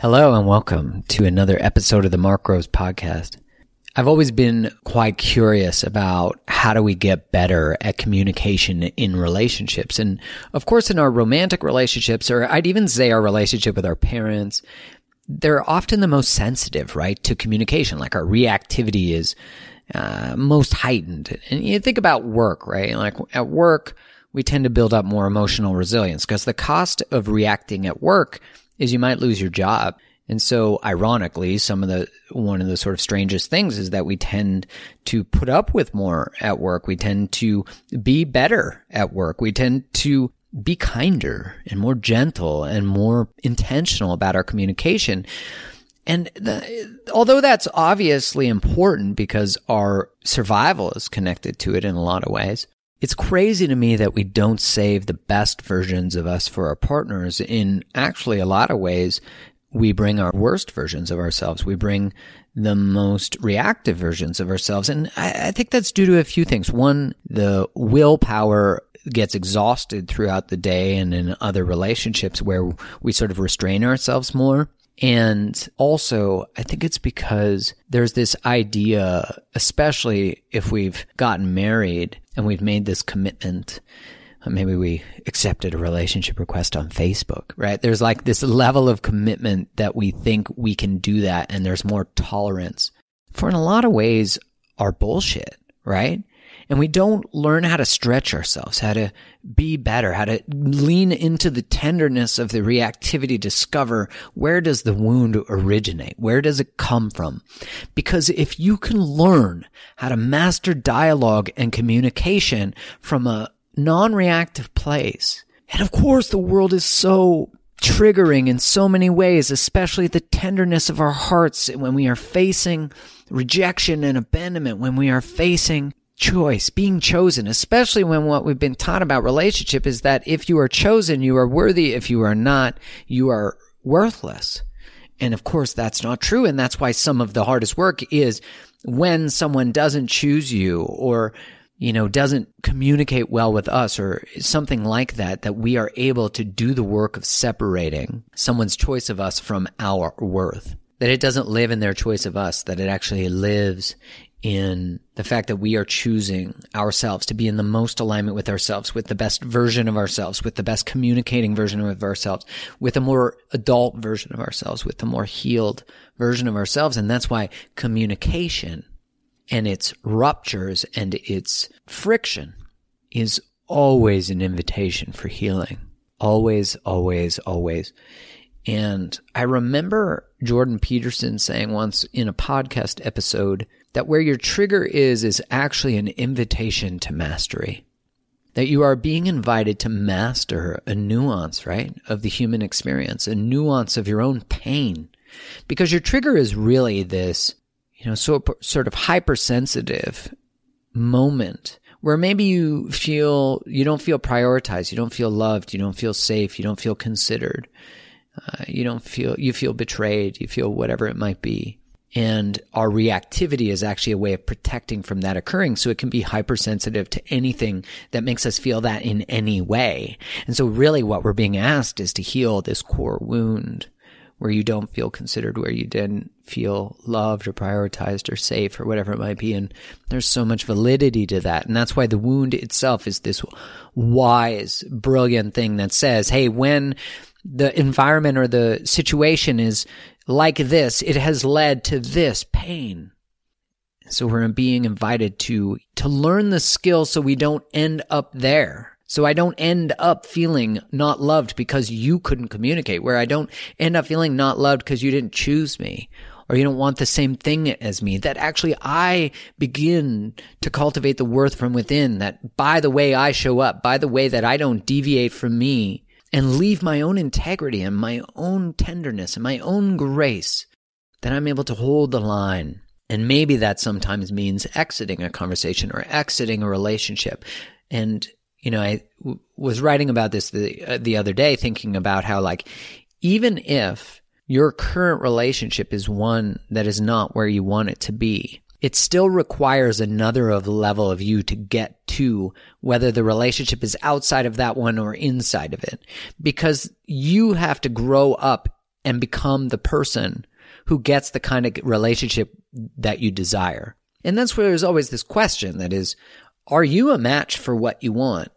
Hello and welcome to another episode of the Mark Groves podcast. I've always been quite curious about how do we get better at communication in relationships. And of course, in our romantic relationships, or I'd even say our relationship with our parents, they're often the most sensitive, right, to communication. Like our reactivity is uh, most heightened. And you think about work, right? Like at work, we tend to build up more emotional resilience because the cost of reacting at work is you might lose your job. And so ironically, some of the, one of the sort of strangest things is that we tend to put up with more at work. We tend to be better at work. We tend to be kinder and more gentle and more intentional about our communication. And the, although that's obviously important because our survival is connected to it in a lot of ways, it's crazy to me that we don't save the best versions of us for our partners. In actually a lot of ways, we bring our worst versions of ourselves. We bring the most reactive versions of ourselves. And I, I think that's due to a few things. One, the willpower gets exhausted throughout the day and in other relationships where we sort of restrain ourselves more. And also, I think it's because there's this idea, especially if we've gotten married and we've made this commitment. Uh, maybe we accepted a relationship request on Facebook, right? There's like this level of commitment that we think we can do that and there's more tolerance for in a lot of ways our bullshit, right? And we don't learn how to stretch ourselves, how to be better, how to lean into the tenderness of the reactivity, discover where does the wound originate? Where does it come from? Because if you can learn how to master dialogue and communication from a non-reactive place, and of course the world is so triggering in so many ways, especially the tenderness of our hearts when we are facing rejection and abandonment, when we are facing choice, being chosen, especially when what we've been taught about relationship is that if you are chosen, you are worthy. If you are not, you are worthless. And of course, that's not true. And that's why some of the hardest work is when someone doesn't choose you or, you know, doesn't communicate well with us or something like that, that we are able to do the work of separating someone's choice of us from our worth. That it doesn't live in their choice of us, that it actually lives in the fact that we are choosing ourselves to be in the most alignment with ourselves, with the best version of ourselves, with the best communicating version of ourselves, with a more adult version of ourselves, with a more healed version of ourselves. And that's why communication and its ruptures and its friction is always an invitation for healing. Always, always, always. And I remember Jordan Peterson saying once in a podcast episode that where your trigger is, is actually an invitation to mastery. That you are being invited to master a nuance, right, of the human experience, a nuance of your own pain. Because your trigger is really this, you know, so, sort of hypersensitive moment where maybe you feel, you don't feel prioritized, you don't feel loved, you don't feel safe, you don't feel considered, uh, you don't feel, you feel betrayed, you feel whatever it might be. And our reactivity is actually a way of protecting from that occurring. So it can be hypersensitive to anything that makes us feel that in any way. And so really what we're being asked is to heal this core wound where you don't feel considered, where you didn't feel loved or prioritized or safe or whatever it might be. And there's so much validity to that. And that's why the wound itself is this wise, brilliant thing that says, Hey, when the environment or the situation is like this, it has led to this pain. So we're being invited to, to learn the skill so we don't end up there. So I don't end up feeling not loved because you couldn't communicate, where I don't end up feeling not loved because you didn't choose me or you don't want the same thing as me. That actually I begin to cultivate the worth from within that by the way I show up, by the way that I don't deviate from me, and leave my own integrity and my own tenderness and my own grace, then I'm able to hold the line. And maybe that sometimes means exiting a conversation or exiting a relationship. And, you know, I w- was writing about this the, uh, the other day, thinking about how, like, even if your current relationship is one that is not where you want it to be, it still requires another of level of you to get to whether the relationship is outside of that one or inside of it. Because you have to grow up and become the person who gets the kind of relationship that you desire. And that's where there's always this question that is, are you a match for what you want?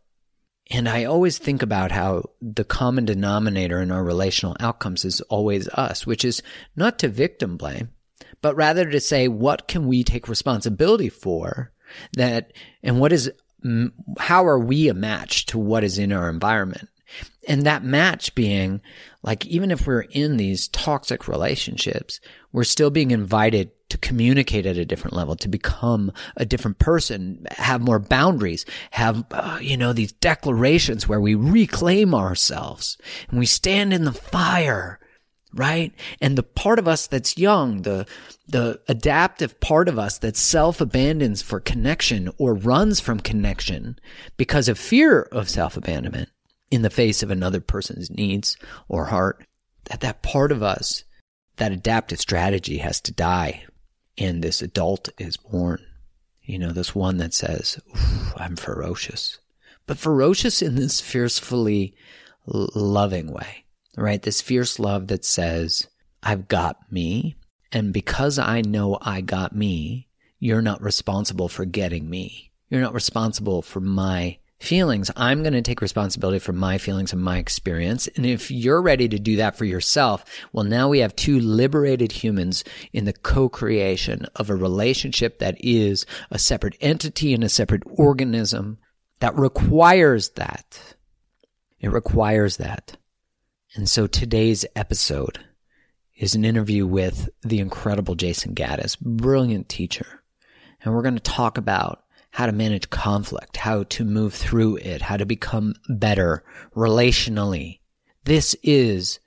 And I always think about how the common denominator in our relational outcomes is always us, which is not to victim blame, but rather to say, what can we take responsibility for that, and what is, how are we a match to what is in our environment? And that match being like, even if we're in these toxic relationships, we're still being invited to communicate at a different level, to become a different person, have more boundaries, have, uh, you know, these declarations where we reclaim ourselves and we stand in the fire right? And the part of us that's young, the, the adaptive part of us that self abandons for connection or runs from connection because of fear of self abandonment in the face of another person's needs or heart, that that part of us, that adaptive strategy has to die. And this adult is born. You know, this one that says, I'm ferocious, but ferocious in this fiercely loving way right? This fierce love that says, I've got me. And because I know I got me, you're not responsible for getting me. You're not responsible for my feelings. I'm going to take responsibility for my feelings and my experience. And if you're ready to do that for yourself, well, now we have two liberated humans in the co-creation of a relationship that is a separate entity and a separate organism that requires that. It requires that. And so today's episode is an interview with the incredible Jayson Gaddis, brilliant teacher. And we're going to talk about how to manage conflict, how to move through it, how to become better relationally. This is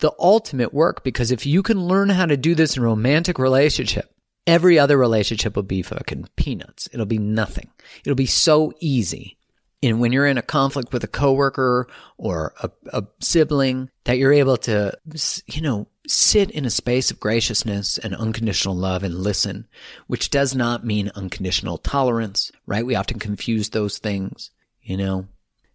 the ultimate work because if you can learn how to do this in a romantic relationship, every other relationship will be fucking peanuts. It'll be nothing. It'll be so easy and when you're in a conflict with a coworker or a, a sibling, that you're able to, you know, sit in a space of graciousness and unconditional love and listen, which does not mean unconditional tolerance, right? We often confuse those things, you know?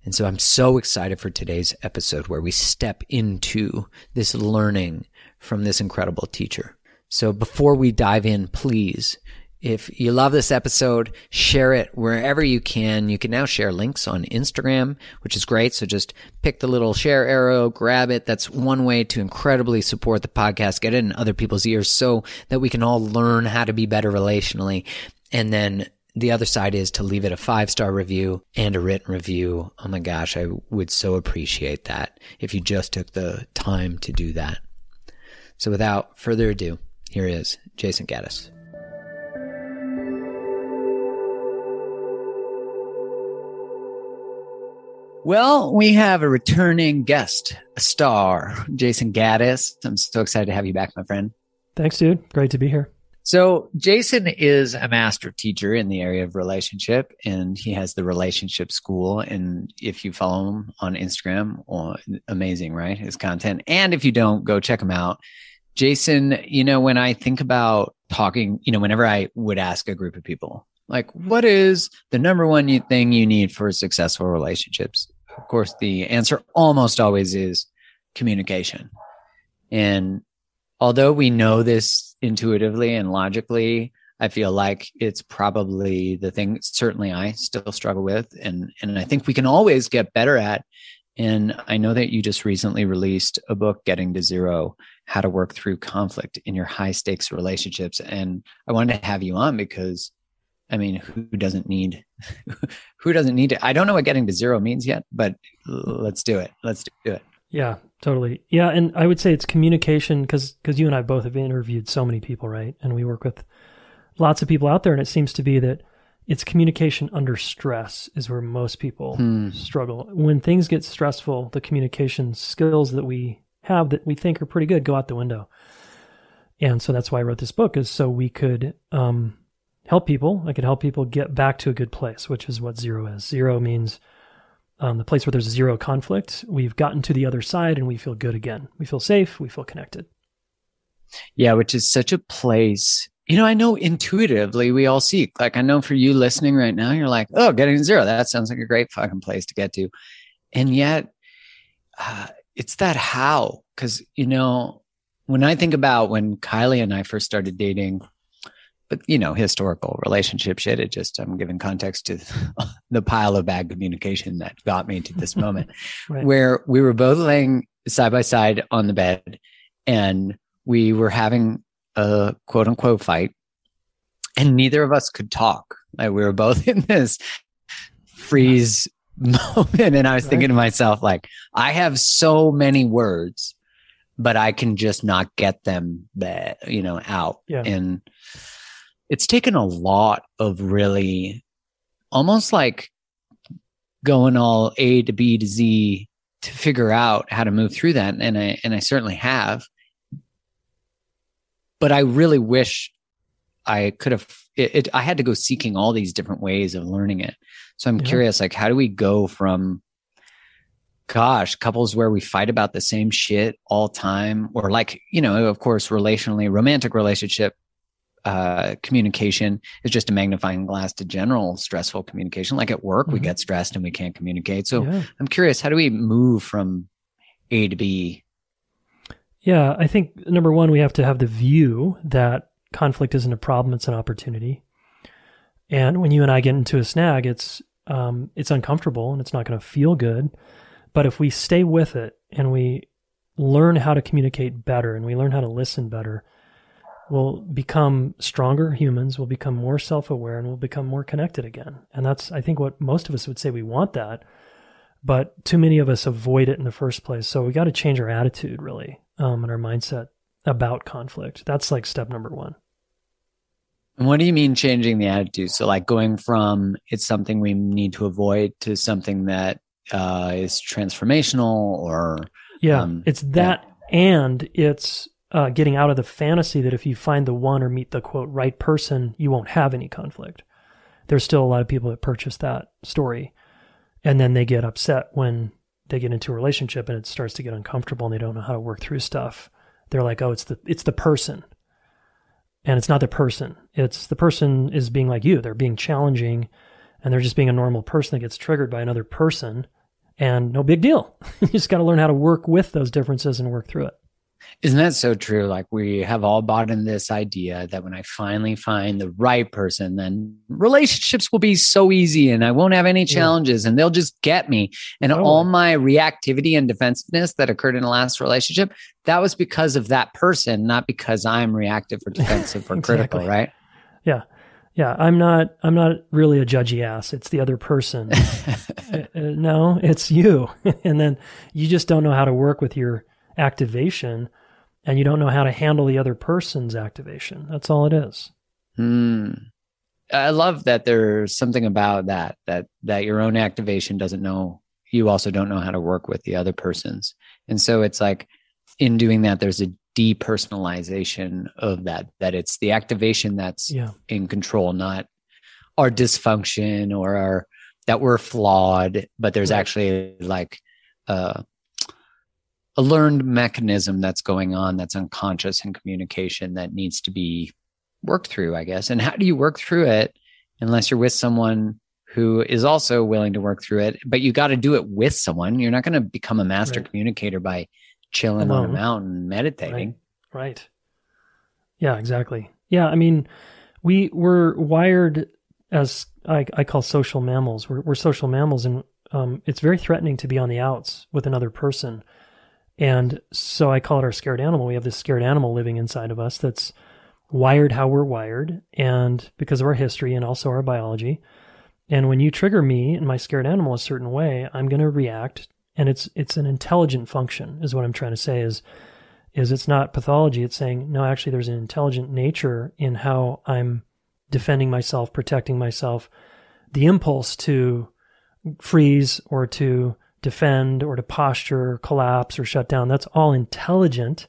And so I'm so excited for today's episode where we step into this learning from this incredible teacher. So before we dive in, please if you love this episode, share it wherever you can. You can now share links on Instagram, which is great. So just pick the little share arrow, grab it. That's one way to incredibly support the podcast, get it in other people's ears so that we can all learn how to be better relationally. And then the other side is to leave it a five star review and a written review. Oh my gosh, I would so appreciate that if you just took the time to do that. So without further ado, here is Jayson Gaddis. Well, we have a returning guest, a star, Jayson Gaddis. I'm so excited to have you back, my friend. Thanks, dude. Great to be here. So, Jayson is a master teacher in the area of relationship, and he has the relationship school. And if you follow him on Instagram, well, amazing, right? His content. And if you don't, go check him out. Jayson, you know, when I think about talking, you know, whenever I would ask a group of people, like, what is the number one thing you need for successful relationships? Of course, the answer almost always is communication. And although we know this intuitively and logically, I feel like it's probably the thing certainly I still struggle with and and I think we can always get better at and I know that you just recently released a book Getting to Zero How to Work Through Conflict in Your High Stakes Relationships and I wanted to have you on because I mean who doesn't need who doesn't need it I don't know what getting to zero means yet but let's do it let's do it yeah Totally. Yeah, and I would say it's communication because because you and I both have interviewed so many people, right? And we work with lots of people out there, and it seems to be that it's communication under stress is where most people hmm. struggle. When things get stressful, the communication skills that we have that we think are pretty good go out the window. And so that's why I wrote this book is so we could um, help people. I could help people get back to a good place, which is what zero is. Zero means um, the place where there's zero conflict, we've gotten to the other side and we feel good again. We feel safe. We feel connected. Yeah, which is such a place. You know, I know intuitively we all seek. Like, I know for you listening right now, you're like, oh, getting to zero. That sounds like a great fucking place to get to. And yet, uh, it's that how. Cause, you know, when I think about when Kylie and I first started dating, but you know, historical relationship shit. It just I'm giving context to the pile of bad communication that got me to this moment, right. where we were both laying side by side on the bed, and we were having a quote unquote fight, and neither of us could talk. Like we were both in this freeze moment, and I was right. thinking to myself, like, I have so many words but I can just not get them, you know, out. Yeah. And it's taken a lot of really almost like going all A to B to Z to figure out how to move through that. And I, and I certainly have, but I really wish I could have, it, it, I had to go seeking all these different ways of learning it. So I'm yeah. curious, like, how do we go from, gosh, couples where we fight about the same shit all time, or like, you know, of course, relationally, romantic relationship, uh, communication is just a magnifying glass to general stressful communication. Like at work, mm-hmm. we get stressed and we can't communicate. So yeah. I'm curious, how do we move from A to B? Yeah, I think number one, we have to have the view that conflict isn't a problem; it's an opportunity. And when you and I get into a snag, it's um, it's uncomfortable and it's not going to feel good. But if we stay with it and we learn how to communicate better and we learn how to listen better, will become stronger humans, will become more self aware, and will become more connected again. And that's, I think, what most of us would say we want that. But too many of us avoid it in the first place. So we got to change our attitude, really, um, and our mindset about conflict. That's like step number one. And what do you mean changing the attitude? So, like going from it's something we need to avoid to something that uh, is transformational, or yeah, um, it's that, yeah. and it's uh, getting out of the fantasy that if you find the one or meet the quote right person, you won't have any conflict. There's still a lot of people that purchase that story and then they get upset when they get into a relationship and it starts to get uncomfortable and they don't know how to work through stuff. They're like, "Oh, it's the it's the person." And it's not the person. It's the person is being like you. They're being challenging and they're just being a normal person that gets triggered by another person and no big deal. you just got to learn how to work with those differences and work through it. Isn't that so true? Like we have all bought in this idea that when I finally find the right person, then relationships will be so easy and I won't have any challenges yeah. and they'll just get me. And oh. all my reactivity and defensiveness that occurred in the last relationship, that was because of that person, not because I'm reactive or defensive or exactly. critical, right? Yeah. Yeah, I'm not. I'm not really a judgy ass. It's the other person. uh, no, it's you, and then you just don't know how to work with your activation and you don't know how to handle the other person's activation. That's all it is. Hmm. I love that there's something about that that that your own activation doesn't know you also don't know how to work with the other persons. And so it's like in doing that, there's a depersonalization of that, that it's the activation that's Yeah. in control, not our dysfunction or our that we're flawed, but there's Right. actually like uh, a learned mechanism that's going on that's unconscious in communication that needs to be worked through, I guess. And how do you work through it unless you're with someone who is also willing to work through it? But you got to do it with someone. You're not going to become a master Right. communicator by chilling on a mountain meditating. Right. Yeah, exactly. Yeah, I mean, we were wired as I, I call social mammals. We're, we're social mammals, and um, it's very threatening to be on the outs with another person. And so I call it our scared animal. We have this scared animal living inside of us that's wired how we're wired, and because of our history and also our biology. And when you trigger me and my scared animal a certain way, I'm going to react, and it's it's an intelligent function, is what I'm trying to say. Is is it's not pathology. It's saying, no, actually, there's an intelligent nature in how I'm defending myself, protecting myself. The impulse to freeze or to defend or to posture, or collapse or shut down, that's all intelligent.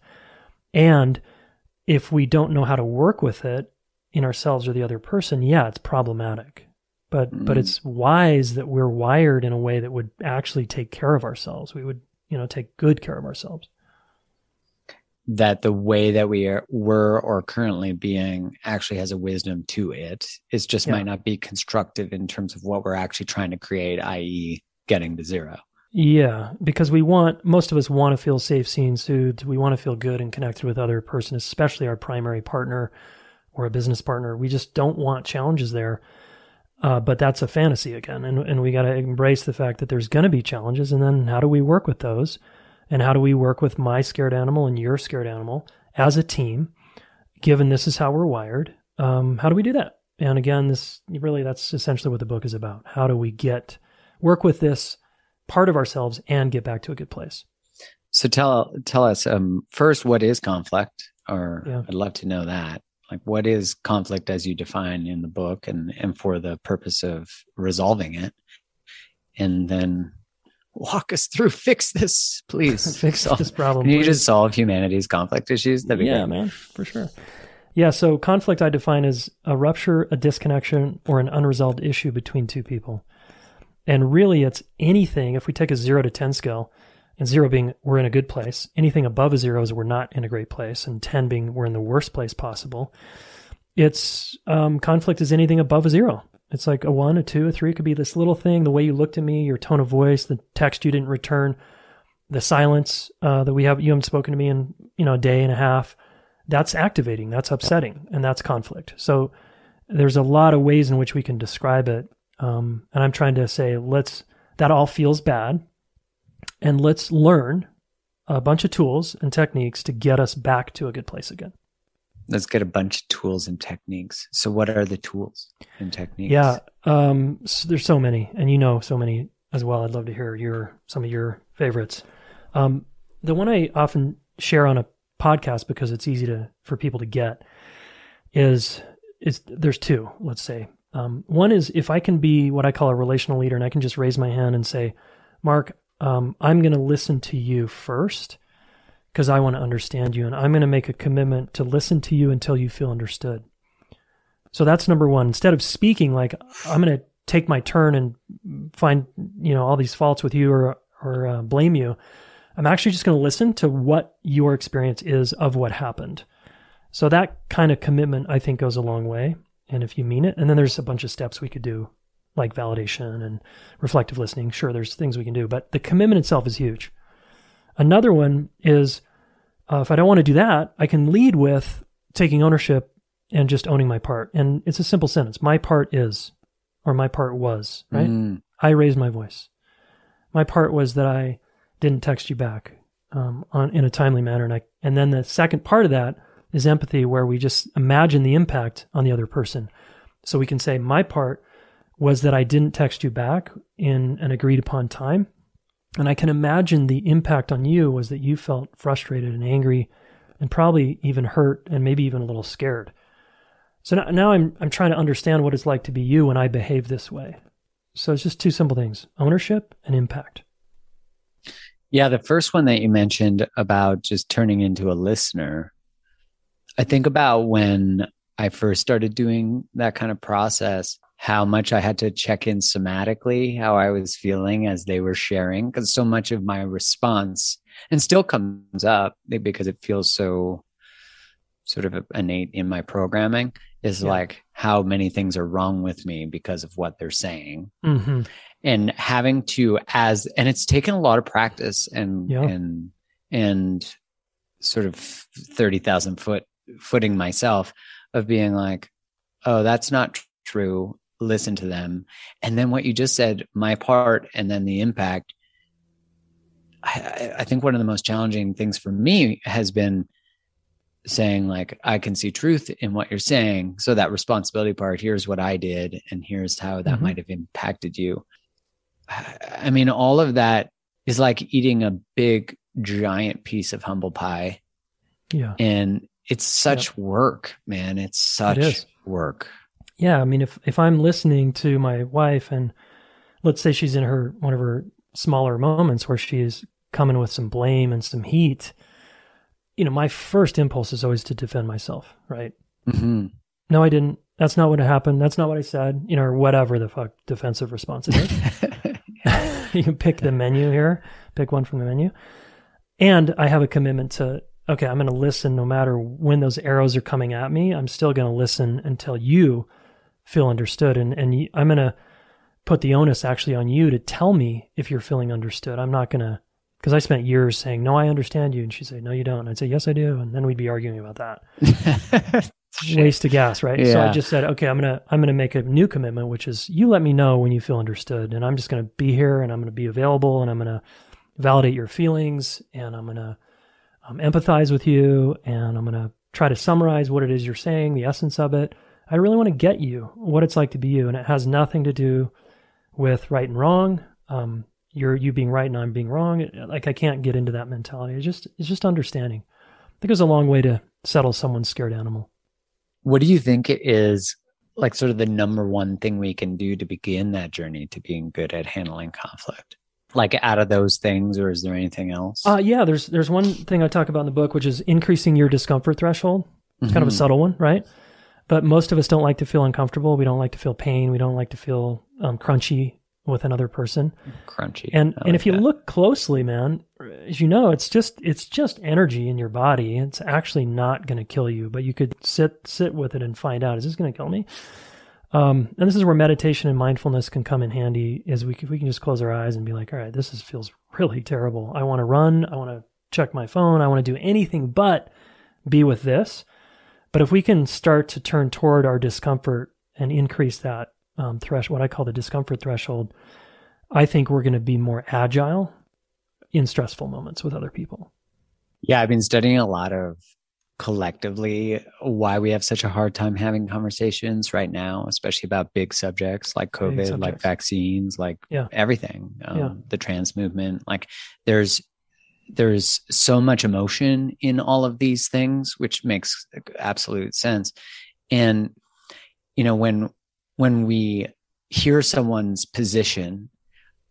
And if we don't know how to work with it in ourselves or the other person, yeah, it's problematic. But but Mm. it's wise that we're wired in a way that would actually take care of ourselves. We would, you know, take good care of ourselves. that the way that we are, were or currently being actually has a wisdom to it. It just Yeah. might not be constructive in terms of what we're actually trying to create, i.e., getting to zero. Yeah, because we want most of us want to feel safe, seen, soothed. We want to feel good and connected with other person, especially our primary partner or a business partner. We just don't want challenges there. Uh, but that's a fantasy again, and and we got to embrace the fact that there's going to be challenges, and then how do we work with those, and how do we work with my scared animal and your scared animal as a team, given this is how we're wired. Um, how do we do that? And again, this really that's essentially what the book is about. How do we get work with this part of ourselves and get back to a good place? So tell tell us um, first what is conflict, or Yeah. I'd love to know that. Like, what is conflict as you define in the book, and and for the purpose of resolving it, and then walk us through. Fix this, please. Fix Solve- this problem. Can you please. just solve humanity's conflict issues? That'd be yeah, great. man, for sure. Yeah, so conflict I define as a rupture, a disconnection, or an unresolved issue between two people. And really, it's anything, if we take a zero to 10 scale, and zero being we're in a good place, anything above a zero is we're not in a great place, and 10 being we're in the worst place possible. It's um, conflict is anything above a zero. It's like a one, a two, a three. It could be this little thing, the way you looked at me, your tone of voice, the text you didn't return, the silence uh, that we have, you haven't spoken to me in, you know, a day and a half. That's activating, that's upsetting, and that's conflict. So there's a lot of ways in which we can describe it. Um, and I'm trying to say, let's, that all feels bad. And let's learn a bunch of tools and techniques to get us back to a good place again. Let's get a bunch of tools and techniques. So, what are the tools and techniques? Yeah. Um, s there's so many, and you know so many as well. I'd love to hear your some of your favorites. Um, the one I often share on a podcast because it's easy to for people to get is is there's two. Let's say um, one is if I can be what I call a relational leader, and I can just raise my hand and say, Mark, um, I'm going to listen to you first because I want to understand you, and I'm going to make a commitment to listen to you until you feel understood. So that's number one. Instead of speaking like I'm going to take my turn and find you know all these faults with you or or uh, blame you, I'm actually just going to listen to what your experience is of what happened. So that kind of commitment I think goes a long way. And if you mean it, and then there's a bunch of steps we could do, like validation and reflective listening. Sure, there's things we can do, but the commitment itself is huge. Another one is uh, if I don't want to do that, I can lead with taking ownership and just owning my part. And it's a simple sentence. My part is, or my part was, right? Mm, I raised my voice. My part was that I didn't text you back um, on in a timely manner, and I and then the second part of that is empathy, where we just imagine the impact on the other person. So we can say my part was that I didn't text you back in an agreed upon time, and I can imagine the impact on you was that you felt frustrated and angry, and probably even hurt, and maybe even a little scared. So now, now I'm I'm trying to understand what it's like to be you when I behave this way. So it's just two simple things ownership and impact. Yeah, the first one that you mentioned about just turning into a listener, I think about when I first started doing that kind of process, how much I had to check in somatically, how I was feeling as they were sharing, because so much of my response and still comes up because it feels so sort of innate in my programming is yeah. like how many things are wrong with me because of what they're saying. Mm-hmm and having to as and it's taken a lot of practice and yeah. and and sort of 30,000 foot footing myself of being like oh that's not true listen to them and then what you just said my part and then the impact I, I think one of the most challenging things for me has been saying like i can see truth in what you're saying so that responsibility part here's what i did and here's how that mm-hmm. might have impacted you I mean, all of that is like eating a big, giant piece of humble pie. Yeah. And it's such work, man. It's such it work. Yeah. I mean, if, if I'm listening to my wife and let's say she's in her, one of her smaller moments where she's coming with some blame and some heat, you know, my first impulse is always to defend myself, right? Mm-hmm. No, I didn't. That's not what happened. That's not what I said, you know, or whatever the fuck defensive response is. you can pick the menu here, pick one from the menu. And I have a commitment to, okay, I'm going to listen no matter when those arrows are coming at me. I'm still going to listen until you feel understood. And, and I'm going to put the onus actually on you to tell me if you're feeling understood. I'm not going to, because I spent years saying, no, I understand you. And she'd say, no, you don't. And I'd say, yes, I do. And then we'd be arguing about that. waste of gas, right? Yeah. So I just said, okay, I'm gonna I'm gonna make a new commitment, which is you let me know when you feel understood, and I'm just gonna be here, and I'm gonna be available, and I'm gonna validate your feelings, and I'm gonna um, empathize with you, and I'm gonna try to summarize what it is you're saying, the essence of it. I really want to get you what it's like to be you, and it has nothing to do with right and wrong. Um, you're you being right and I'm being wrong. Like I can't get into that mentality. It's just it's just understanding. I think it's a long way to settle someone's scared animal. What do you think it is like sort of the number one thing we can do to begin that journey to being good at handling conflict? Like out of those things, or is there anything else? Uh, yeah, there's there's one thing I talk about in the book, which is increasing your discomfort threshold. It's mm-hmm. kind of a mm-hmm. subtle one, right? But most of us don't like to feel uncomfortable. We don't like to feel pain. We don't like to feel um, crunchy with another person. Crunchy. And like and if you that. look closely, man, as you know, it's just it's just energy in your body. It's actually not going to kill you, but you could sit sit with it and find out is this going to kill me? Um, and this is where meditation and mindfulness can come in handy. Is we can, we can just close our eyes and be like, all right, this is, feels really terrible. I want to run. I want to check my phone. I want to do anything but be with this. But if we can start to turn toward our discomfort and increase that um, thresh, what I call the discomfort threshold, I think we're going to be more agile in stressful moments with other people. Yeah, I've been studying a lot of collectively why we have such a hard time having conversations right now, especially about big subjects like COVID, subjects. like vaccines, like yeah. everything, um, yeah. the trans movement. Like there's there's so much emotion in all of these things, which makes absolute sense. And you know when when we hear someone's position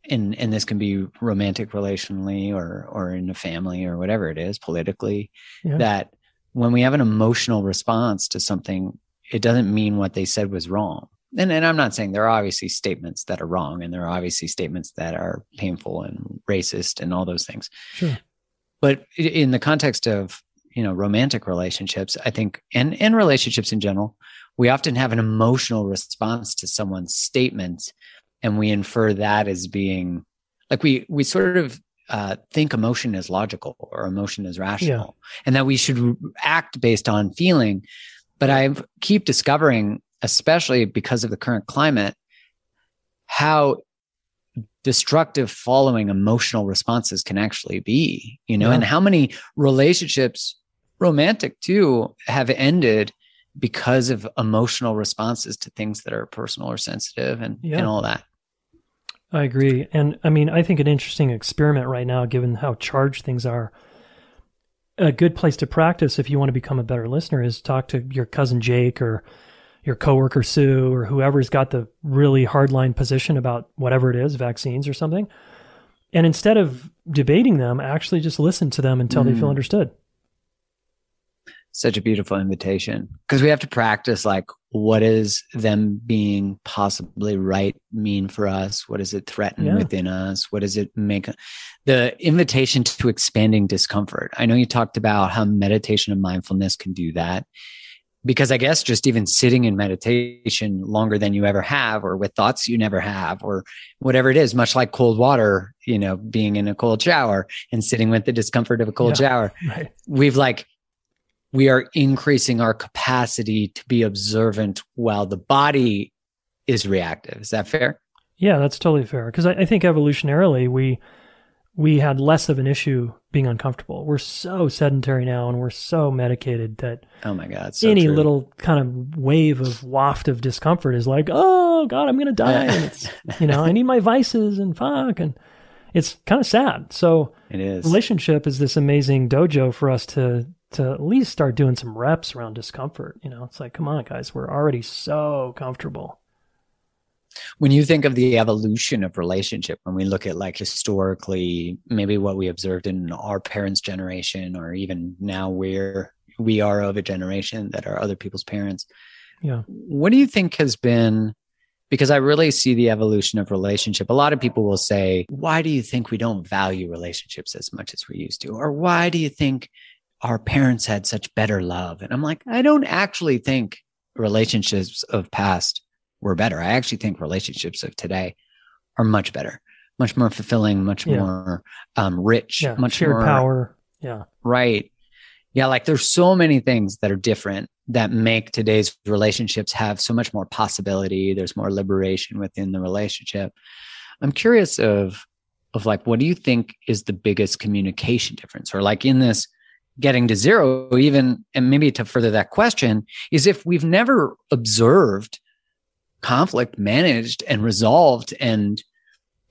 and and this can be romantic relationally or or in a family or whatever it is politically yeah. that when we have an emotional response to something it doesn't mean what they said was wrong. And, and i'm not saying there are obviously statements that are wrong and there are obviously statements that are painful and racist and all those things. Sure. But in the context of you know romantic relationships i think and and relationships in general we often have an emotional response to someone's statement and we infer that as being like we we sort of uh, think emotion is logical or emotion is rational yeah. and that we should act based on feeling but i keep discovering especially because of the current climate how destructive following emotional responses can actually be you know yeah. and how many relationships romantic too have ended because of emotional responses to things that are personal or sensitive and, yeah. and all that. I agree. And I mean, I think an interesting experiment right now, given how charged things are, a good place to practice if you want to become a better listener is talk to your cousin Jake or your coworker Sue or whoever's got the really hardline position about whatever it is, vaccines or something. And instead of debating them, actually just listen to them until mm. they feel mm. understood. Such a beautiful invitation because we have to practice like what is them being possibly right mean for us? What does it threaten yeah. within us? What does it make the invitation to expanding discomfort? I know you talked about how meditation and mindfulness can do that because I guess just even sitting in meditation longer than you ever have, or with thoughts you never have, or whatever it is, much like cold water, you know, being in a cold shower and sitting with the discomfort of a cold yeah, shower, right. we've like, we are increasing our capacity to be observant while the body is reactive. Is that fair? Yeah, that's totally fair. Because I, I think evolutionarily, we, we had less of an issue being uncomfortable. We're so sedentary now and we're so medicated that oh my god, so any true. little kind of wave of waft of discomfort is like, "Oh god, I'm going to die." and it's, you know, I need my vices and fuck and it's kind of sad. So it is. Relationship is this amazing dojo for us to to at least start doing some reps around discomfort, you know. It's like, "Come on, guys, we're already so comfortable." when you think of the evolution of relationship when we look at like historically maybe what we observed in our parents generation or even now we're we are of a generation that are other people's parents yeah what do you think has been because i really see the evolution of relationship a lot of people will say why do you think we don't value relationships as much as we used to or why do you think our parents had such better love and i'm like i don't actually think relationships of past were better. I actually think relationships of today are much better, much more fulfilling, much yeah. more um, rich, yeah. much Shared more power. Yeah. Right. Yeah. Like there's so many things that are different that make today's relationships have so much more possibility. There's more liberation within the relationship. I'm curious of, of like, what do you think is the biggest communication difference or like in this getting to zero, even, and maybe to further that question is if we've never observed conflict managed and resolved and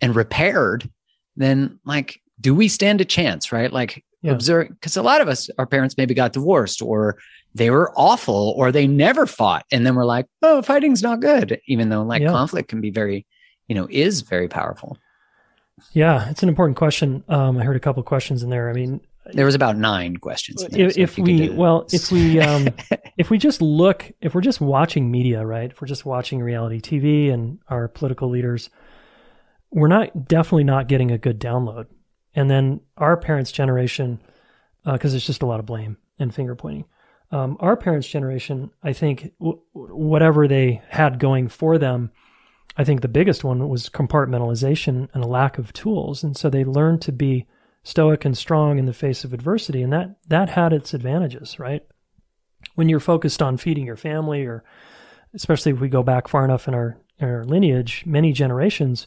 and repaired then like do we stand a chance right like yeah. observe because a lot of us our parents maybe got divorced or they were awful or they never fought and then we're like oh fighting's not good even though like yeah. conflict can be very you know is very powerful yeah it's an important question um i heard a couple questions in there i mean there was about nine questions. If, so if, if we well, if we um, if we just look, if we're just watching media, right? If we're just watching reality TV and our political leaders, we're not definitely not getting a good download. And then our parents' generation, because uh, it's just a lot of blame and finger pointing. Um, our parents' generation, I think, w- whatever they had going for them, I think the biggest one was compartmentalization and a lack of tools, and so they learned to be stoic and strong in the face of adversity. And that, that had its advantages, right? When you're focused on feeding your family, or especially if we go back far enough in our, in our lineage, many generations,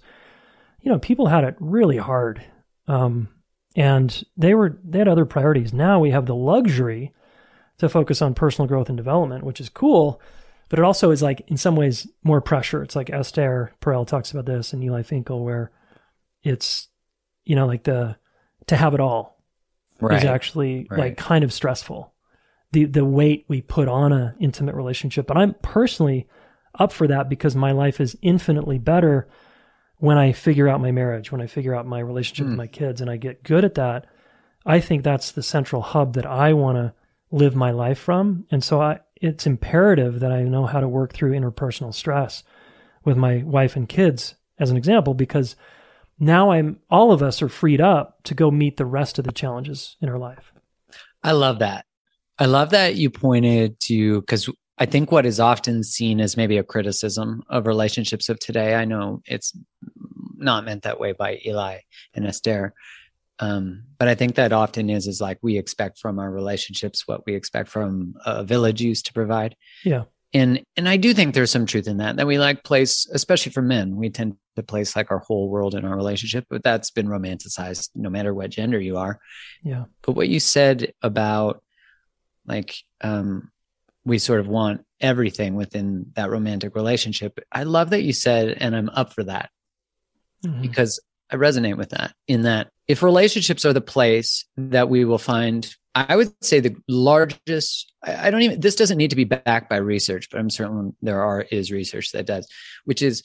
you know, people had it really hard. Um, and they were, they had other priorities. Now we have the luxury to focus on personal growth and development, which is cool. But it also is like, in some ways, more pressure. It's like Esther Perel talks about this and Eli Finkel, where it's, you know, like the, to have it all right. is actually right. like kind of stressful. The the weight we put on a intimate relationship. But I'm personally up for that because my life is infinitely better when I figure out my marriage, when I figure out my relationship mm. with hmm. my kids and I get good at that. I think that's the central hub that I want to live my life from. And so I, it's imperative that I know how to work through interpersonal stress with my wife and kids as an example because now I'm all of us are freed up to go meet the rest of the challenges in our life. I love that. I love that you pointed to because I think what is often seen as maybe a criticism of relationships of today. I know it's not meant that way by Eli and Esther. Um, but I think that often is is like we expect from our relationships what we expect from a village used to provide. Yeah and and i do think there's some truth in that that we like place especially for men we tend to place like our whole world in our relationship but that's been romanticized no matter what gender you are. Yeah. But what you said about like um we sort of want everything within that romantic relationship i love that you said and i'm up for that. Mm-hmm. because i resonate with that in that if relationships are the place that we will find I would say the largest, I don't even, this doesn't need to be backed by research, but I'm certain there are, is research that does, which is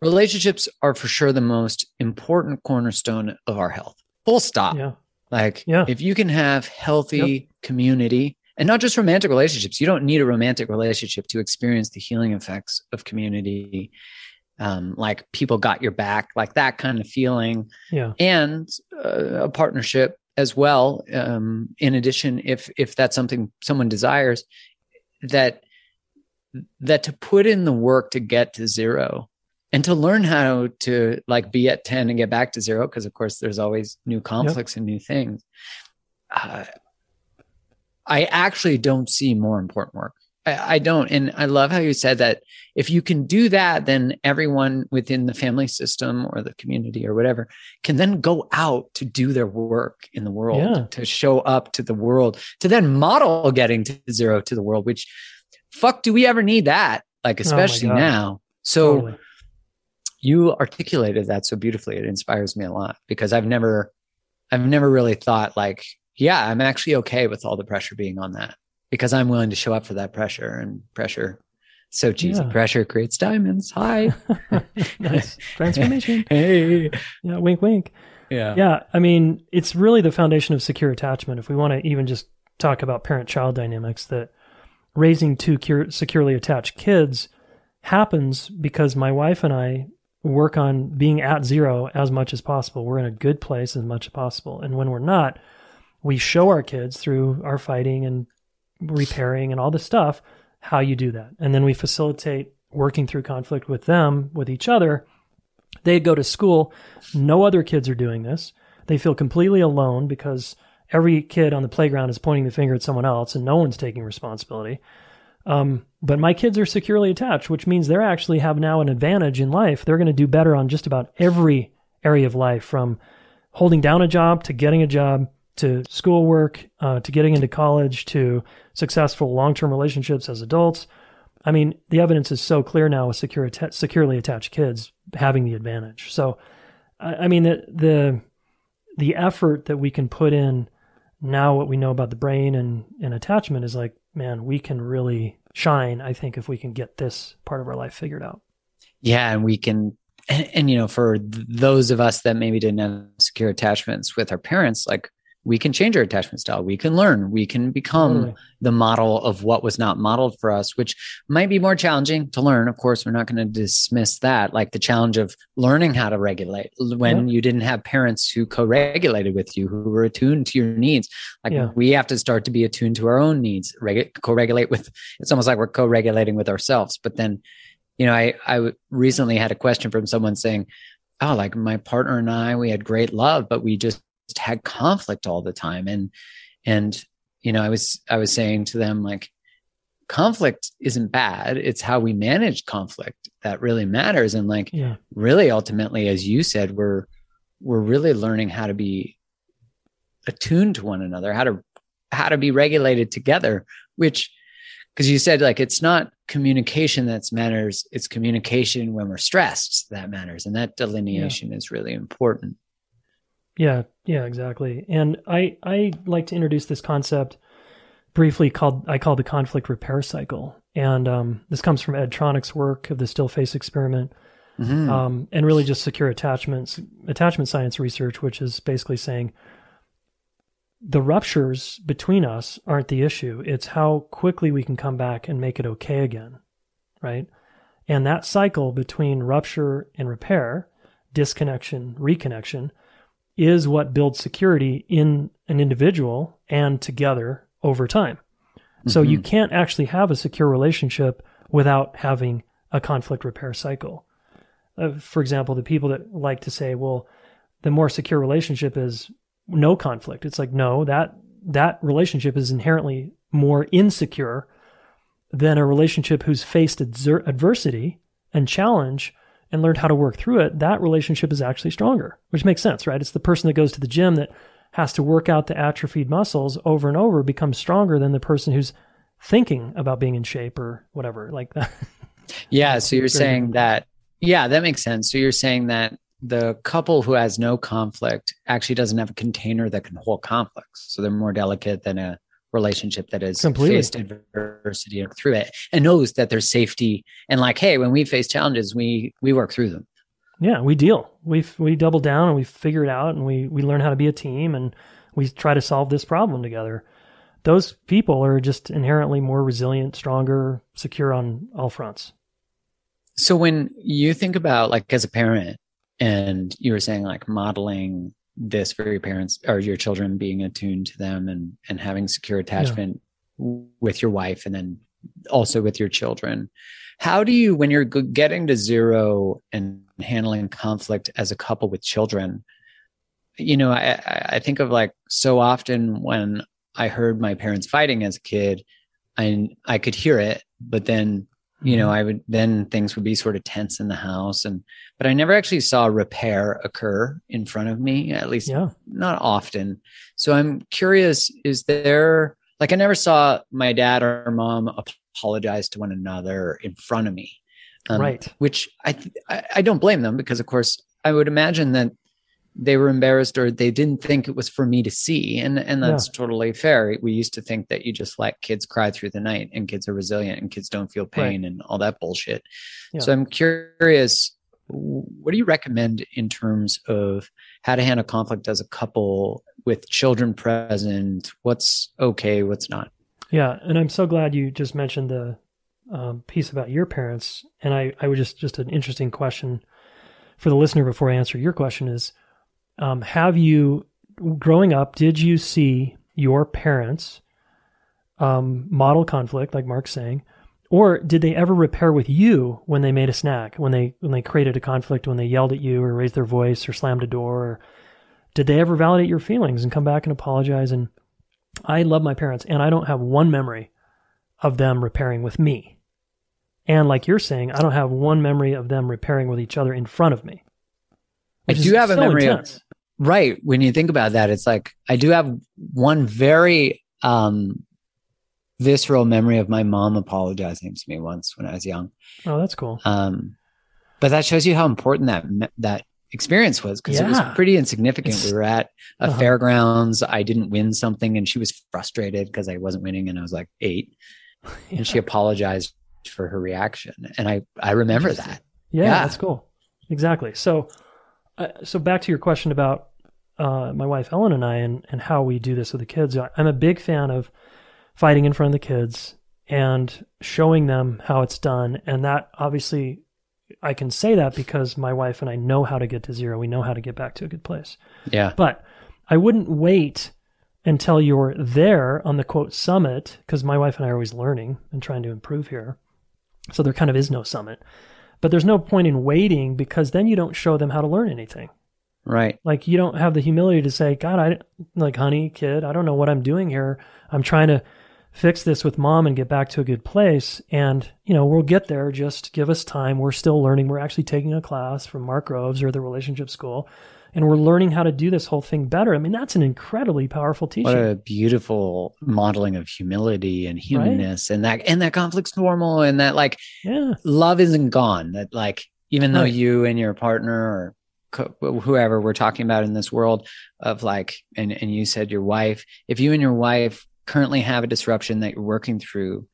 relationships are for sure the most important cornerstone of our health. Full stop. Yeah. Like, Yeah. if you can have healthy community and not just romantic relationships, you don't need a romantic relationship to experience the healing effects of community. Um, like people got your back, like that kind of feeling, Yeah. and uh, a partnership as well. Um, in addition, if if that's something someone desires, that that to put in the work to get to zero and to learn how to like be at 10 and get back to zero because of course there's always new conflicts and new things uh, i actually don't see more important work I, I don't and i love how you said that if you can do that then everyone within the family system or the community or whatever can then go out to do their work in the world Yeah. to show up to the world to then model getting to zero to the world which fuck do we ever need that like oh especially God. now so Totally. you articulated that so beautifully it inspires me a lot because i've never i've never really thought like yeah i'm actually okay with all the pressure being on that because i'm willing to show up for that pressure and pressure so cheesy Yeah. pressure creates diamonds hi nice transformation. hey Yeah. Wink, wink. yeah Yeah, I mean, it's really the foundation of secure attachment. If we want to even just talk about parent child dynamics, that raising two cure, securely attached kids happens because my wife and I work on being at zero as much as possible. We're in a good place as much as possible. And when we're not, we show our kids through our fighting and repairing and all this stuff how you do that. And then we facilitate working through conflict with them, with each other. They go to school. No other kids are doing this. They feel completely alone because every kid on the playground is pointing the finger at someone else and no one's taking responsibility. Um, but my kids are securely attached, which means they're actually have now an advantage in life. They're going to do better on just about every area of life from holding down a job to getting a job to schoolwork uh, to getting into college to successful long-term relationships as adults. I mean, the evidence is so clear now with secure securely attached kids having the advantage. So, I, I mean, the, the the effort that we can put in now, what we know about the brain and and attachment is like, man, we can really shine. I think if we can get this part of our life figured out. yeah and we can and, and you know for th- those of us that maybe didn't have secure attachments with our parents like we can change our attachment style. We can learn. We can become Totally. the model of what was not modeled for us which might be more challenging to learn. Of course we're not going to dismiss that like the challenge of learning how to regulate when you didn't have parents who co-regulated with you who were attuned to your needs. Like Yeah. we have to start to be attuned to our own needs regu- co-regulate with it's almost like we're co-regulating with ourselves. But then you know I, I recently had a question from someone saying oh like my partner and i we had great love but we just had conflict all the time. And and you know i was i was saying to them like conflict isn't bad. It's how we manage conflict that really matters. And like Yeah. really ultimately as you said we're we're really learning how to be attuned to one another how to how to be regulated together which because you said like it's not communication that matters. It's communication when we're stressed that matters. And that delineation is really important. Yeah, yeah, exactly. And I I like to introduce this concept briefly called I call the conflict repair cycle. And um, this comes from Ed Tronick's work of the still face experiment, Mhm. um, and really just secure attachments attachment science research, which is basically saying the ruptures between us aren't the issue. It's how quickly we can come back and make it okay again, right? And that cycle between rupture and repair, disconnection, reconnection, is what builds security in an individual and together over time. So you can't actually have a secure relationship without having a conflict repair cycle. Uh, for example, the people that like to say, well, the more secure relationship is no conflict. It's like, no, that that relationship is inherently more insecure than a relationship who's faced adver- adversity and challenge and learned how to work through it. That relationship is actually stronger, which makes sense, right? It's the person that goes to the gym that has to work out the atrophied muscles over and over becomes stronger than the person who's thinking about being in shape or whatever like that. Yeah. So you're saying that, yeah, that makes sense. So you're saying that the couple who has no conflict actually doesn't have a container that can hold conflicts. So they're more delicate than a relationship that has Completely. faced adversity through it and knows that there's safety and like, hey, when we face challenges, we we work through them. Yeah, we deal. We we double down and we figure it out, and we we learn how to be a team, and we try to solve this problem together. Those people are just inherently more resilient, stronger, secure on all fronts. So when you think about like as a parent, and you were saying like modeling this for your parents or your children being attuned to them and and having secure attachment yeah. with your wife and then also with your children how do you when you're getting to zero and handling conflict as a couple with children you know i i think of like so often when i heard my parents fighting as a kid i i could hear it but then you know mm-hmm. i would then things would be sort of tense in the house and but i never actually saw repair occur in front of me at least yeah. not often so i'm curious is there like i never saw my dad or mom apologize to one another in front of me um, right which I, I i don't blame them because of course i would imagine that they were embarrassed or they didn't think it was for me to see and and that's yeah. totally fair we used to think that you just let kids cry through the night and kids are resilient and kids don't feel pain right. and all that bullshit yeah. so i'm curious what do you recommend in terms of how to handle conflict as a couple with children present what's okay what's not yeah and i'm so glad you just mentioned the um, piece about your parents and i i would just just an interesting question for the listener before i answer your question is um, have you, growing up, did you see your parents um, model conflict, like Mark's saying, or did they ever repair with you when they made a snack, when they when they created a conflict, when they yelled at you or raised their voice or slammed a door? Or did they ever validate your feelings and come back and apologize? And I love my parents, and I don't have one memory of them repairing with me. And like you're saying, I don't have one memory of them repairing with each other in front of me. I do have so a memory intense. of right. When you think about that it's like i do have one very um visceral memory of my mom apologizing to me once when i was young. Oh that's cool. Um but that shows you how important that that experience was because yeah. it was pretty insignificant. It's, we were at a uh-huh. fairgrounds. I didn't win something and she was frustrated because i wasn't winning and i was like eight. Yeah. and she apologized for her reaction. And i i remember that. Yeah, yeah. that's cool. Exactly. So uh, so back to your question about uh, my wife Ellen and I and, and how we do this with the kids. I'm a big fan of fighting in front of the kids and showing them how it's done. And that obviously, I can say that because my wife and I know how to get to zero. We know how to get back to a good place. Yeah. But I wouldn't wait until you're there on the quote summit because my wife and I are always learning and trying to improve here. So there kind of is no summit. But there's no point in waiting because then you don't show them how to learn anything. Right. Like you don't have the humility to say, God, I like, honey, kid, I don't know what I'm doing here. I'm trying to fix this with mom and get back to a good place. And, you know, we'll get there. Just give us time. We're still learning. We're actually taking a class from Mark Groves or the relationship school and we're learning how to do this whole thing better. I mean, that's an incredibly powerful teaching. What a beautiful modeling of humility and humanness, right? and that and that conflict's normal, and that like yeah. love isn't gone. That like even though right. you and your partner or co- whoever we're talking about in this world of like, and and you said your wife, if you and your wife currently have a disruption that you're working through,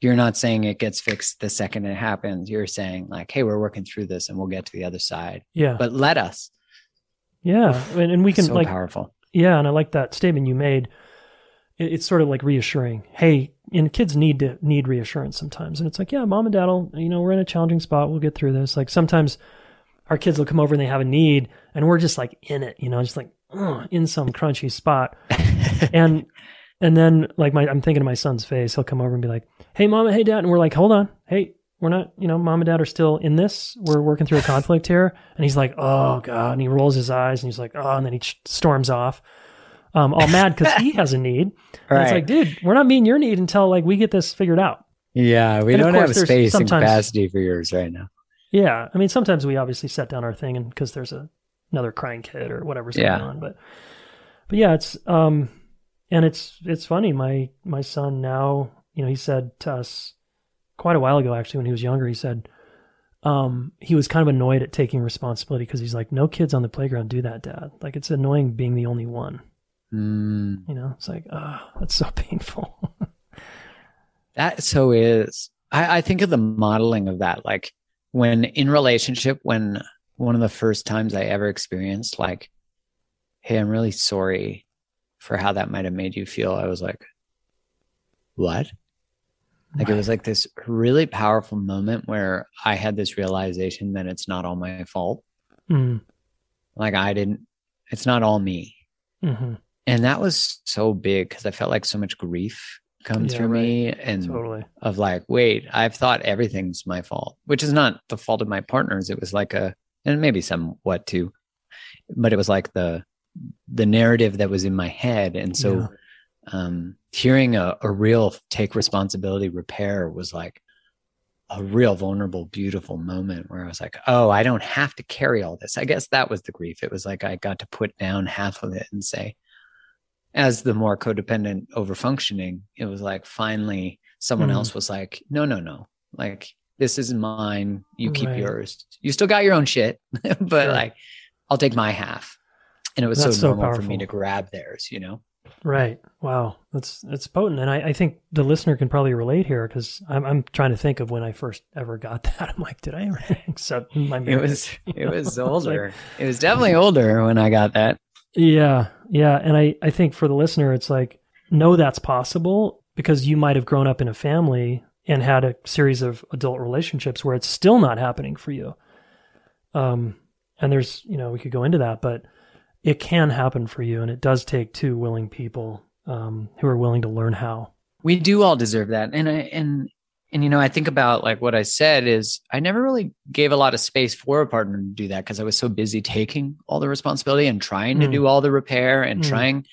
you're not saying it gets fixed the second it happens. You're saying like, hey, we're working through this and we'll get to the other side. Yeah. But let us. Yeah, and, and we can so like powerful. Yeah, and I like that statement you made. It, it's sort of like reassuring. Hey, and kids need to need reassurance sometimes, and it's like, yeah, mom and dad'll, you know, we're in a challenging spot. We'll get through this. Like sometimes our kids will come over and they have a need, and we're just like in it, you know, just like in some crunchy spot, and and then like my I'm thinking of my son's face. He'll come over and be like, "Hey, mama, hey, dad," and we're like, "Hold on, hey, we're not, you know, mom and dad are still in this. We're working through a conflict here. And he's like, oh God. And he rolls his eyes and he's like, oh, and then he storms off. Um, all mad because he has a need. Right. it's like, dude, we're not meeting your need until like we get this figured out. Yeah, we and don't have space and capacity for yours right now. Yeah, I mean, sometimes we obviously set down our thing and because there's a another crying kid or whatever's yeah. going on, but but yeah, it's um, and it's it's funny. My my son now, you know, he said to us, quite a while ago, actually, when he was younger, he said um, he was kind of annoyed at taking responsibility because he's like, no kids on the playground do that, dad. Like, it's annoying being the only one. Mm. You know, it's like, oh, that's so painful. that so is. I, I think of the modeling of that, like when in relationship, when one of the first times I ever experienced like, hey, I'm really sorry for how that might have made you feel. I was like, what? Like it was like this really powerful moment where I had this realization that it's not all my fault. Mm. Like I didn't, it's not all me. hmm And that was so big because I felt like so much grief come Yeah, through right. me and Totally. of like, wait, I've thought everything's my fault, which is not the fault of my partners. It was like a, and maybe somewhat too, but it was like the, the narrative that was in my head. And so, Yeah. Um, hearing a, a real take responsibility repair was like a real vulnerable, beautiful moment where I was like, oh, I don't have to carry all this. I guess that was the grief. It was like I got to put down half of it and say, as the more codependent over functioning, it was like finally someone Mhm. else was like, no, no, no. Like, this is mine. You keep Right. yours. You still got your own shit, but Sure. like, I'll take my half. And it was That's so so normal for me to grab theirs, you know? Right. Wow. That's that's potent, and I, I think the listener can probably relate here because I'm I'm trying to think of when I first ever got that. I'm like, did I ever accept my It was it was it's like- older. it was definitely older when I got that. Yeah, yeah, and I I think for the listener, it's like know that's possible because you might have grown up in a family and had a series of adult relationships where it's still not happening for you. Um, and there's you know we could go into that, but it can happen for you, and it does take two willing people um, who are willing to learn how. We do all deserve that. And I and and you know, I think about like what I said is I never really gave a lot of space for a partner to do that because I was so busy taking all the responsibility and trying to Mm. do all the repair and Mm. trying.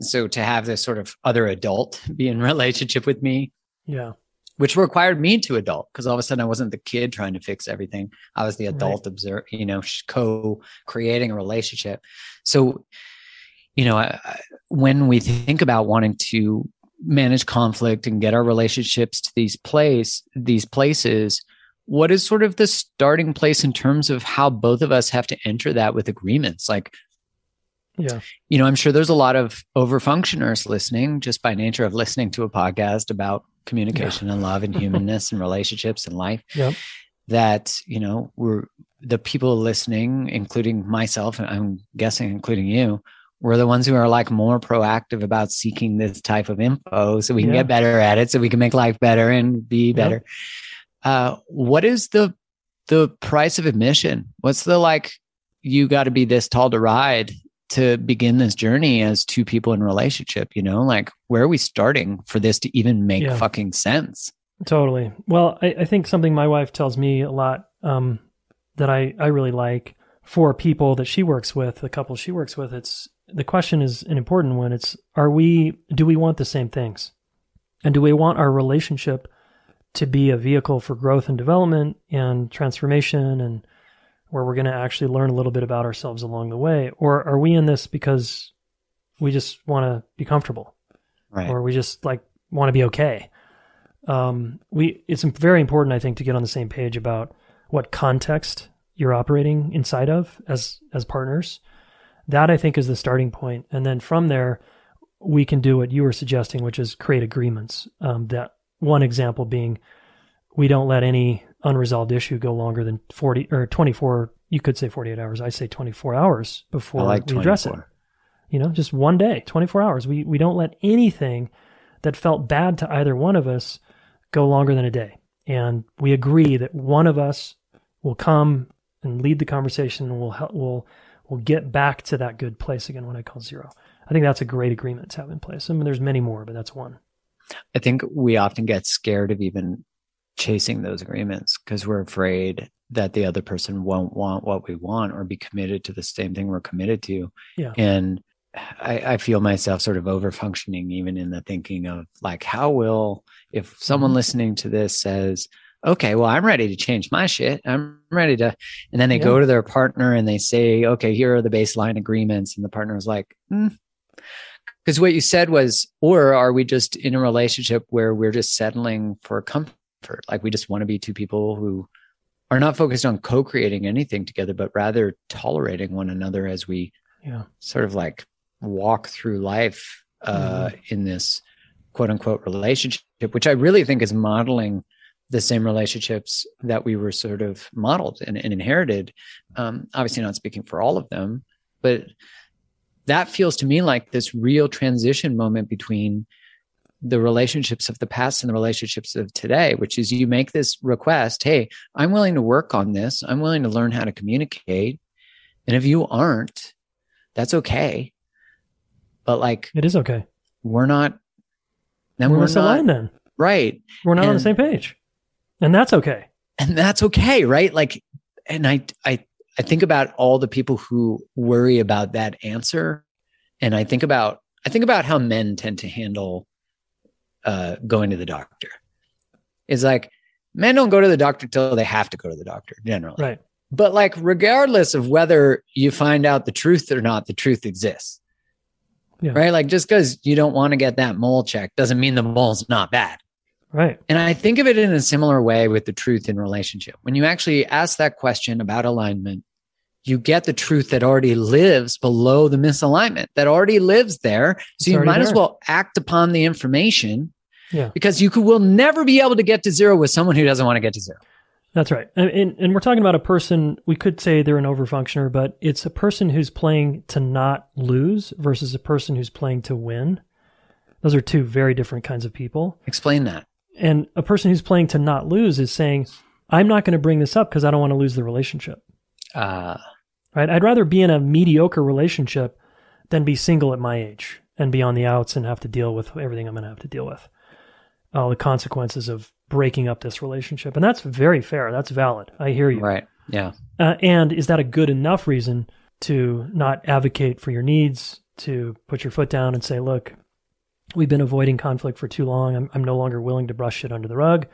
So to have this sort of other adult be in relationship with me, Yeah, which required me to adult because all of a sudden I wasn't the kid trying to fix everything. I was the Right. adult observe, you know, co creating a relationship. So, you know, I, I, when we think about wanting to manage conflict and get our relationships to these place, these places, what is sort of the starting place in terms of how both of us have to enter that with agreements? Like, yeah, you know, I'm sure there's a lot of overfunctioners listening just by nature of listening to a podcast about communication and love and humanness and relationships and life. Yep. That, you know, we're the people listening, including myself, and I'm guessing including you, we're the ones who are like more proactive about seeking this type of info so we can Yeah. get better at it, so we can make life better and be Yep. better. Uh, what is the the price of admission? What's the like you got to be this tall to ride to begin this journey as two people in a relationship, you know? Like where are we starting for this to even make Yeah. fucking sense? Totally. Well, I, I think something my wife tells me a lot um, that I, I really like for people that she works with, the couple she works with, it's the question is an important one. It's are we do we want the same things? And do we want our relationship to be a vehicle for growth and development and transformation and where we're going to actually learn a little bit about ourselves along the way? Or are we in this because we just want to be comfortable? Right. or we just like want to be okay. Um, we it's very important, I think, to get on the same page about what context you're operating inside of as as partners. That I think is the starting point, and then from there, we can do what you were suggesting, which is create agreements. Um, that one example being, we don't let any unresolved issue go longer than forty or twenty four. You could say forty eight hours. I say twenty four hours before like we address it. you know just one day 24 hours. We we don't let anything that felt bad to either one of us go longer than a day. And we agree that one of us will come and lead the conversation and we'll help we'll we'll get back to that good place again when i call zero. I think that's a great agreement to have in place. I mean there's many more but that's one. I think we often get scared of even chasing those agreements because we're afraid that the other person won't want what we want or be committed to the same thing we're committed to. Yeah. And I, I feel myself sort of over functioning even in the thinking of like, how will, if someone Mhm. listening to this says, okay, well, I'm ready to change my shit. I'm ready to, and then they Yeah. go to their partner and they say, okay, here are the baseline agreements. And the partner is like, hmm, because what you said was, or are we just in a relationship where we're just settling for a comfort? Like we just want to be two people who are not focused on co creating anything together, but rather tolerating one another as we yeah sort of like walk through life uh, in this quote unquote relationship, which I really think is modeling the same relationships that we were sort of modeled and, and inherited. Um, obviously, not speaking for all of them, but that feels to me like this real transition moment between the relationships of the past and the relationships of today, which is you make this request Hey, I'm willing to work on this. I'm willing to learn how to communicate. And if you aren't, that's okay. But like, it is okay. We're not, then we're, we're misaligned then. Right. We're not and, on the same page. And that's okay. And that's okay. Right. Like, and I, I, I think about all the people who worry about that answer. And I think about, I think about how men tend to handle uh, going to the doctor. It's like men don't go to the doctor till they have to go to the doctor generally. Right. But like, regardless of whether you find out the truth or not, the truth exists. Yeah. Right. Like, just because you don't want to get that mole check doesn't mean the mole's not bad. Right. And I think of it in a similar way with the truth in relationship. When you actually ask that question about alignment, you get the truth that already lives below the misalignment that already lives there. So you might there. as well act upon the information. Yeah. Because you could, will never be able to get to zero with someone who doesn't want to get to zero. That's right. And, and, and, we're talking about a person, we could say they're an overfunctioner, but it's a person who's playing to not lose versus a person who's playing to win. Those are two very different kinds of people. Explain that. And a person who's playing to not lose is saying, I'm not going to bring this up because I don't want to lose the relationship. Uh, right? I'd rather be in a mediocre relationship than be single at my age and be on the outs and have to deal with everything I'm going to have to deal with. All the consequences of breaking up this relationship. And that's very fair. That's valid. I hear you. Right. Yeah. Uh, and is that a good enough reason to not advocate for your needs, to put your foot down and say, look, we've been avoiding conflict for too long. I'm, I'm no longer willing to brush it under the rug.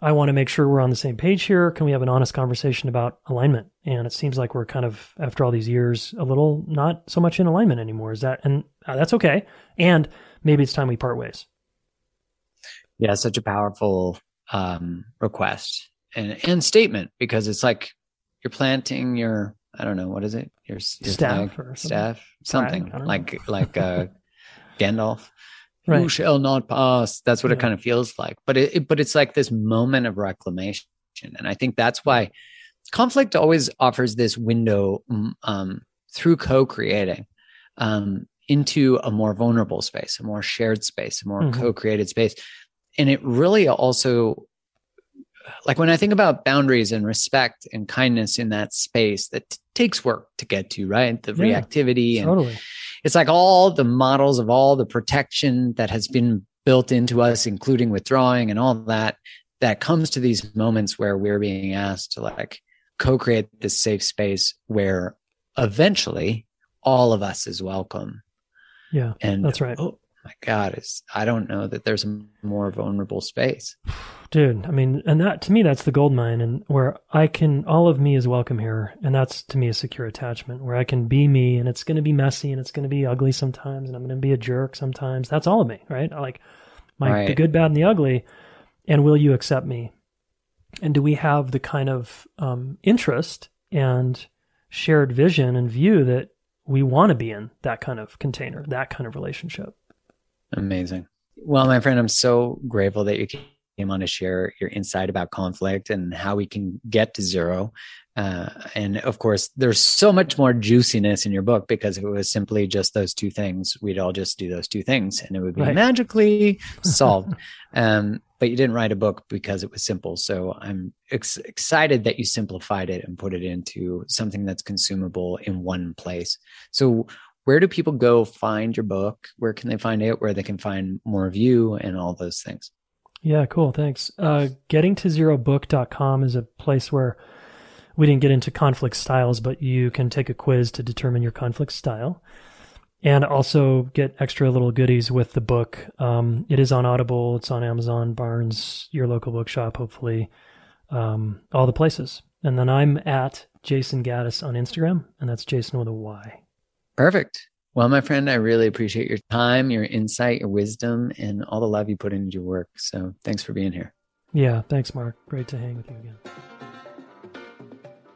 I want to make sure we're on the same page here. Can we have an honest conversation about alignment? And it seems like we're kind of, after all these years, a little not so much in alignment anymore. Is that, and uh, that's okay. And maybe it's time we part ways. Yeah, such a powerful um, request and, and statement because it's like you're planting your, I don't know, what is it? Your, your staff, flag, staff, something like, like, uh, Gandalf right. who shall not pass. That's what yeah. it kind of feels like. But it, it, but it's like this moment of reclamation, and I think that's why conflict always offers this window mm, um, through co-creating um, into a more vulnerable space, a more shared space, a more mm-hmm. co-created space, and it really also like when I think about boundaries and respect and kindness in that space, that t- takes work to get to, right? The yeah, reactivity and totally it's like all the models of all the protection that has been built into us, including withdrawing and all that, that comes to these moments where we're being asked to like co-create this safe space where eventually all of us is welcome. Yeah. And that's right. Oh my God, is I don't know that there's a more vulnerable space. Dude, I mean, and that to me, that's the gold mine, and where I can, all of me is welcome here. And that's to me a secure attachment where I can be me and it's going to be messy and it's going to be ugly sometimes and I'm going to be a jerk sometimes. That's all of me, right? like my, right. the good, bad, and the ugly. And will you accept me? And do we have the kind of um, interest and shared vision and view that we want to be in that kind of container, that kind of relationship? Amazing. Well, my friend, I'm so grateful that you came on to share your insight about conflict and how we can get to zero. Uh, and of course, there's so much more juiciness in your book because if it was simply just those two things, we'd all just do those two things and it would be right. magically solved. um, but you didn't write a book because it was simple. So I'm ex- excited that you simplified it and put it into something that's consumable in one place. So, where do people go find your book? Where can they find it? Where they can find more of you and all those things? Yeah, cool. Thanks. Uh, getting to zerobook.com is a place where we didn't get into conflict styles, but you can take a quiz to determine your conflict style and also get extra little goodies with the book. Um, it is on Audible, it's on Amazon, Barnes, your local bookshop, hopefully, um, all the places. And then I'm at Jayson Gaddis on Instagram, and that's Jayson with a Y. Perfect. Well, my friend, I really appreciate your time, your insight, your wisdom, and all the love you put into your work. So thanks for being here. Yeah, thanks, Mark. Great to hang with you again.